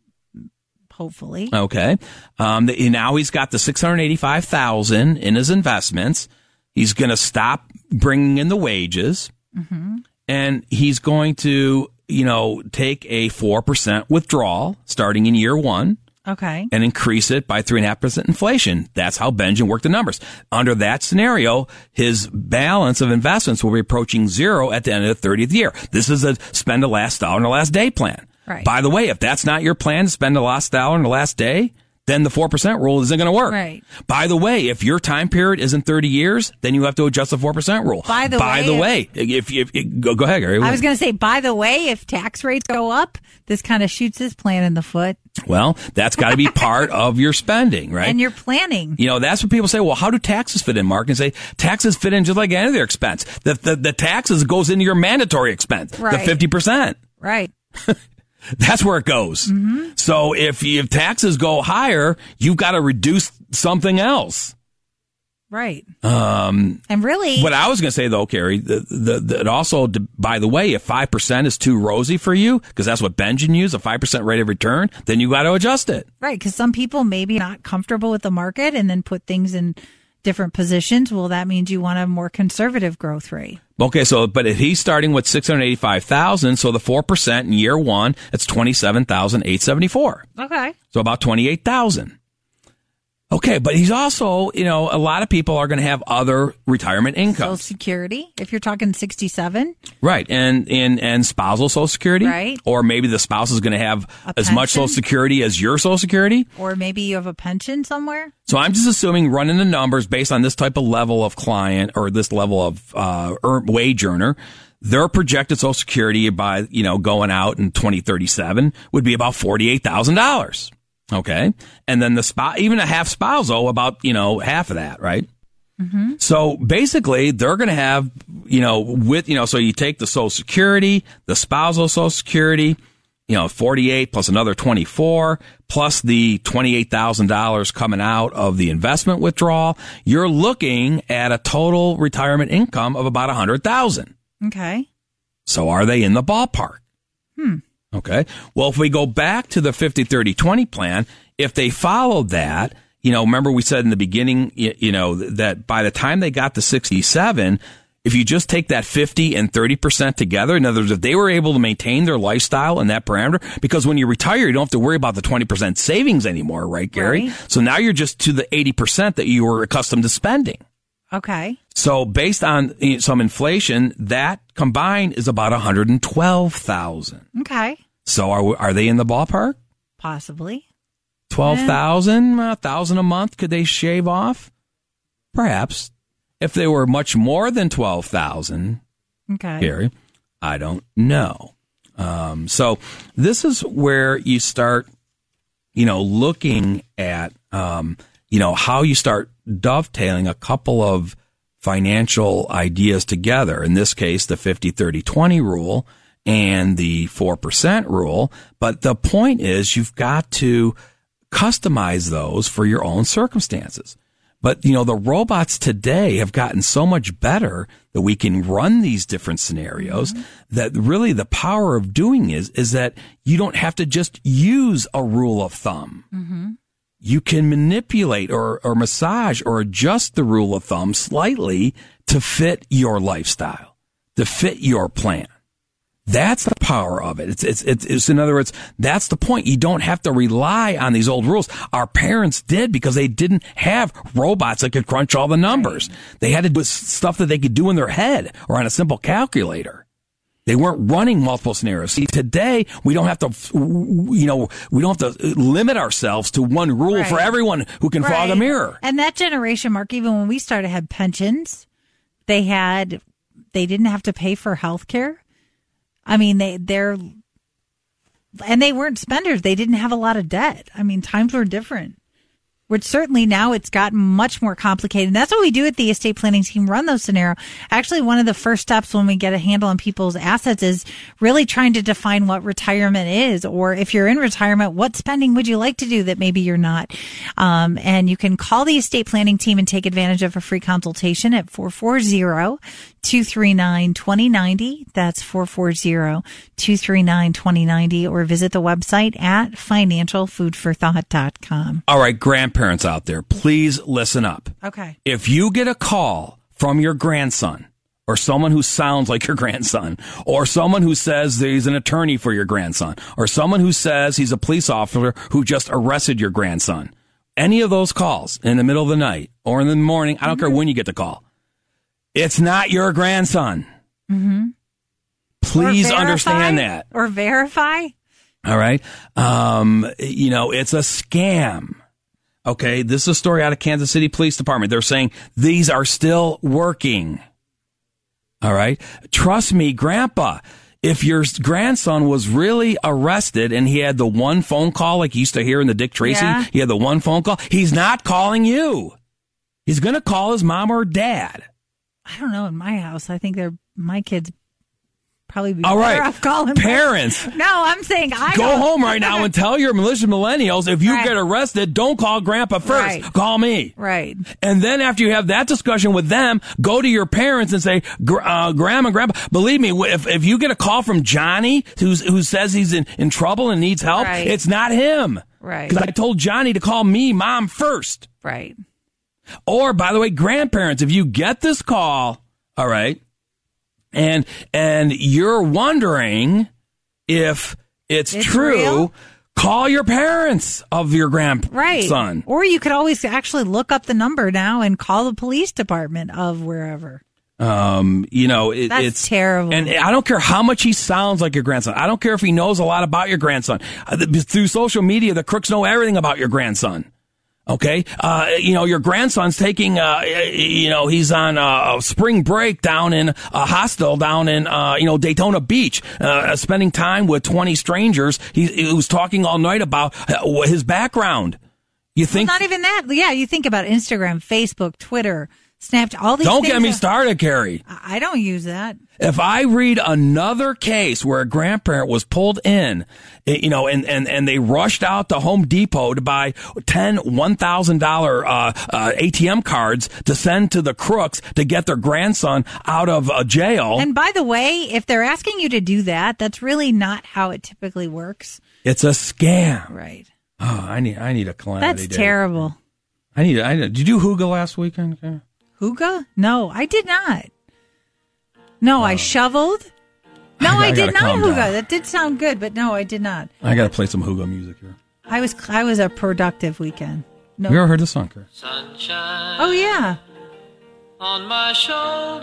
Hopefully, Okay. Um, the, now he's got the 685,000 in his investments. He's going to stop bringing in the wages hmm and he's going to, you know, take a 4% withdrawal starting in year one okay, and increase it by three and a half percent inflation. That's how Bengen worked the numbers. Under that scenario, his balance of investments will be approaching zero at the end of the 30th year. This is a spend the last dollar in the last day plan. Right. By the way, if that's not your plan to spend the last dollar in the last day, then the 4% rule isn't going to work. Right. By the way, if your time period isn't 30 years, then you have to adjust the 4% rule. By the By way, the if- way, if, if, if go, go ahead, Gary. I was going to say, by the way, if tax rates go up, this kind of shoots his plan in the foot, well, that's got to be part (laughs) of your spending, right? and you're planning. You know, that's what people say. Well, how do taxes fit in, Mark? And say taxes fit in just like any other expense. The the, the taxes goes into your mandatory expense, Right. the fifty percent. Right. (laughs) That's where it goes. Mm-hmm. So if if taxes go higher, you've got to reduce something else. Right. Um, And really, what I was going to say though, Carrie, the, the, the, it also, by the way, if 5% is too rosy for you, because that's what Bengen used, a 5% rate of return, then you got to adjust it. right. Because some people maybe not comfortable with the market and then put things in different positions. Well, that means you want a more conservative growth rate. Okay, so but if he's starting with six hundred eighty-five thousand, so the four percent in year one, it's twenty-seven thousand eight seventy-four. Okay. So about twenty-eight thousand. Okay, but he's also, you know, a lot of people are going to have other retirement income. Social. Security, if you're talking 67. Right, and and and spousal Social Security, Right. Or maybe the spouse is going to have A as much Social? Security as your Social Security. Or maybe you have a pension somewhere. So I'm just assuming running the numbers based on this type of level of client or this level of uh, wage earner. Their projected Social Security by you know going out in 2037 would be about forty eight thousand dollars. Okay, and then the spot even a half spousal about you know half of that, right? So basically, they're going to have, you know, with, you know, so you take the Social Security, the spousal Social Security, you know, 48 plus another 24 plus the $28,000 coming out of the investment withdrawal. You're looking at a total retirement income of about 100,000. Okay. So are they in the ballpark? Hmm. Okay. Well, if we go back to the 50, 30, 20 plan, if they followed that, you know, remember we said in the beginning, you, you know, that by the time they got to 67, if you just take that 50 and 30% together, in other words, if they were able to maintain their lifestyle in that parameter, because when you retire, you don't have to worry about the 20% savings anymore, right, Gary? Right. So now you're just to the 80% that you were accustomed to spending. Okay. So based on eh, some inflation, that combined is about 112,000. Okay. So are are they in the ballpark? Possibly. 12,000, a thousand a month could they shave off? Perhaps. If they were much more than 12,000, Okay. Gary, I don't know. Um, so this is where you start, you know, looking at, um, you know, how you start dovetailing a couple of financial ideas together. In this case, the 50, 30, 20 rule and the 4% rule. But the point is you've got to customize those for your own circumstances. But, you know, the robots today have gotten so much better that we can run these different scenarios mm-hmm. that really the power of doing is, is that you don't have to just use a rule of thumb. Mm-hmm. You can manipulate or, or massage or adjust the rule of thumb slightly to fit your lifestyle, to fit your plan. That's the power of it. It's, it's, it's, it's, in other words, that's the point. You don't have to rely on these old rules. Our parents did because they didn't have robots that could crunch all the numbers. They had to do stuff that they could do in their head or on a simple calculator. They weren't running multiple scenarios. See, today we don't have to, you know, we don't have to uh, limit ourselves to one rule for everyone who can fog a mirror. And that generation, Mark, even when we started, had pensions. They had, they didn't have to pay for health care. I mean, they, they're, and they weren't spenders. They didn't have a lot of debt. I mean, times were different. Which certainly now it's gotten much more complicated. And that's what we do at the estate planning team, run those scenarios. Actually, one of the first steps when we get a handle on people's assets is really trying to define what retirement is. Or if you're in retirement, what spending would you like to do that maybe you're not? Um, and you can call the estate planning team and take advantage of a free consultation at 440 239 2090. That's 440 239 2090. Or visit the website at financialfoodforthought.com. All right, grandparents out there, please listen up. Okay. If you get a call from your grandson or someone who sounds like your (laughs) grandson or someone who says that he's an attorney for your grandson or someone who says he's a police officer who just arrested your grandson, any of those calls in the middle of the night or in the morning, I don't care when you get the call. It's not your grandson. Mm-hmm. Please verify- understand that. Or verify. All right. Um, you know, it's a scam. Okay. This is a story out of Kansas City Police Department. They're saying these are still working. All right. Trust me, grandpa. If your grandson was really arrested and he had the one phone call like you used to hear in the Dick Tracy, Yeah. he had the one phone call, he's not calling you. He's going to call his mom or dad. I don't know. In my house, I think they're my kids probably be All right. off calling Parents, (laughs) No, I'm saying I Go don't- home right now and tell your malicious millennials if you Right. get arrested, don't call grandpa first. Right. Call me. Right. And then after you have that discussion with them, go to your parents and say, "Gr- uh, grandma, grandpa, believe me, if, if you get a call from Johnny who's, who says he's in, in trouble and needs help, Right. it's not him. Right. Because I told Johnny to call me, mom, first. Right. Or, by the way, grandparents, if you get this call, all right, and and you're wondering if it's, It's true, real? Call your parents of your grandson. Right. Or you could always actually look up the number now and call the police department of wherever. Um, you know, it, That's it's terrible. And I don't care how much he sounds like your grandson. I don't care if he knows a lot about your grandson. Uh, Through social media, the crooks know everything about your grandson. Okay, uh, you know your grandson's taking, uh, you know, he's on uh, a spring break down in a hostel down in, uh, you know, Daytona Beach, uh, spending time with twenty strangers. He, he was talking all night about his background. You think? Not even that. Yeah, you think about Instagram, Facebook, Twitter, Snapchat, all these don't get me started, Carrie. I don't use that. If I read another case where a grandparent was pulled in, eh, you know, and, and, and they rushed out to Home Depot to buy 10 $1,000 uh, uh, ATM cards to send to the crooks to get their grandson out of uh, jail, And by the way, if they're asking you to do that, that's really not how it typically works. it's a scam. Right. Oh, I need I need a calamity. That's day. terrible. I need. I need, did you do Hygge last weekend? Karen? Hygge? No, I did not. No, I oh. shoveled. No, I- I, I did not calm hygge. down. That did sound good, but no, I did not. I got to play some Hygge music here. I was I was a productive weekend. No. Have you ever heard this song, Karen? Oh yeah. on my shoulders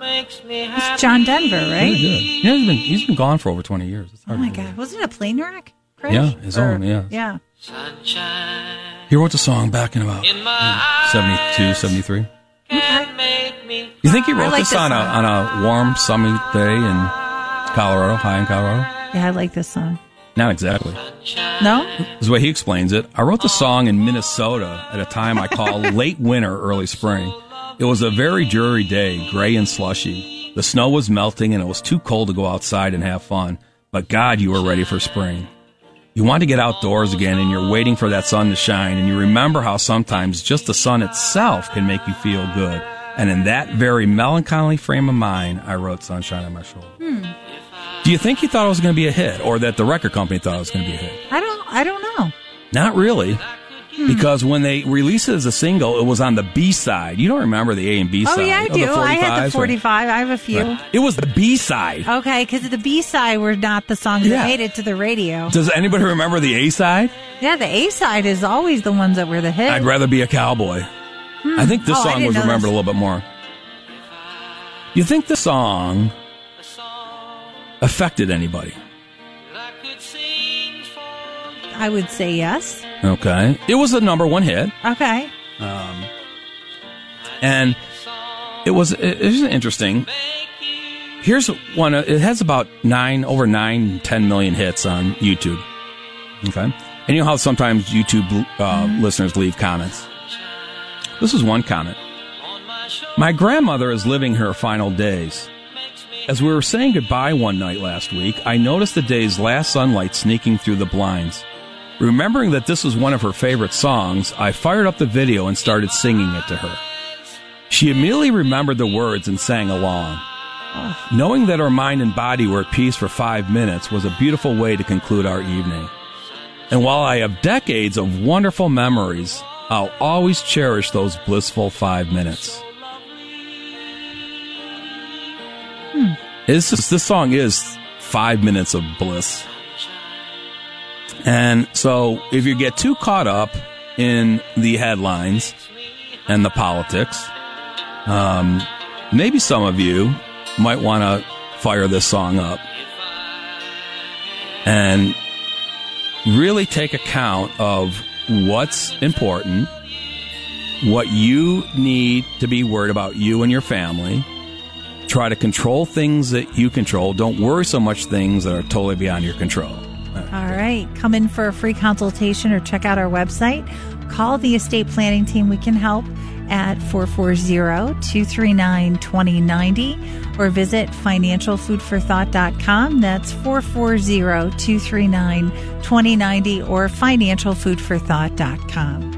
makes me happy. It's John Denver, Very right? good. Yeah, he's been he's been gone for over twenty years. It's Oh my to god. Wasn't it a plane wreck? Crash? Yeah, his own, yeah. Yeah. Sunshine He wrote the song back in about in my mm, 72, 73. can make me You think he wrote like this this on a on a warm, sunny day in Colorado, high in Colorado? Yeah, I like this song. Not exactly. No? This is the way he explains it. I wrote the song in Minnesota at a time I call (laughs) late winter, early spring. It was a very dreary day, gray and slushy. The snow was melting and it was too cold to go outside and have fun. But God, you were ready for spring. You want to get outdoors again and you're waiting for that sun to shine and you remember how sometimes just the sun itself can make you feel good. And in that very melancholy frame of mind, I wrote Sunshine on My Shoulder. Hmm. Do you think he thought it was going to be a hit or that the record company thought it was going to be a hit? I don't I don't know. Not really. Hmm. Because when they released it as a single, it was on the B side. You don't remember the A and B oh, side? Oh yeah, I do. I had the 45. I have a few. Right. It was the B side. Okay, because the B side were not the songs Yeah. that made it to the radio. Does anybody remember the A side? Yeah, the A side is always the ones that were the hit. I'd rather be a cowboy. Hmm. I think this Oh, song was remembered this. a little bit more. You think the song affected anybody? I would say yes. Okay. It was a number one hit. Okay. Um, and it was it, was interesting. Here's one. uh, It has about nine over nine, ten million hits on YouTube. Okay, and you know how sometimes YouTube uh, listeners leave comments. This is one comment. My grandmother is living her final days. As we were saying goodbye one night last week, I noticed the day's last sunlight sneaking through the blinds. Remembering that this was one of her favorite songs, I fired up the video and started singing it to her. She immediately remembered the words and sang along. Knowing that her mind and body were at peace for five minutes was a beautiful way to conclude our evening. And while I have decades of wonderful memories, I'll always cherish those blissful five minutes. Hmm. This, is- this song is five minutes of bliss. And so if you get too caught up in the headlines and the politics, um, maybe some of you might want to fire this song up and really take account of what's important, what you need to be worried about you and your family. Try to control things that you control. Don't worry so much things that are totally beyond your control. (laughs) All right. Come in for a free consultation or check out our website. Call the estate planning team. We can help at 440-239-2090 or visit financialfoodforthought.com. That's 440-239-2090 or financialfoodforthought.com.